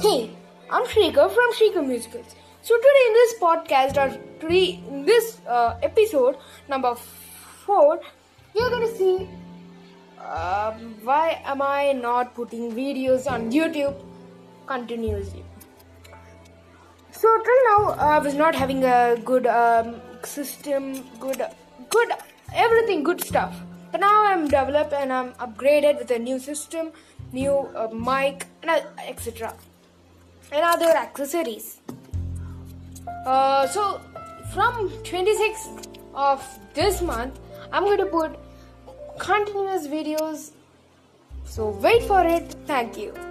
Hey, I'm Shrikar from Shrikar Musicals. So today in this podcast or today in this uh, episode number four, you're gonna see um, why am I not putting videos on YouTube continuously. So till now I was not having a good um, system, good, good everything, good stuff. But now I'm developed and I'm upgraded with a new system, new uh, mic, uh, etc. And other accessories. Uh, so from 26th of this month, I'm going to put continuous videos. So wait for it. Thank you.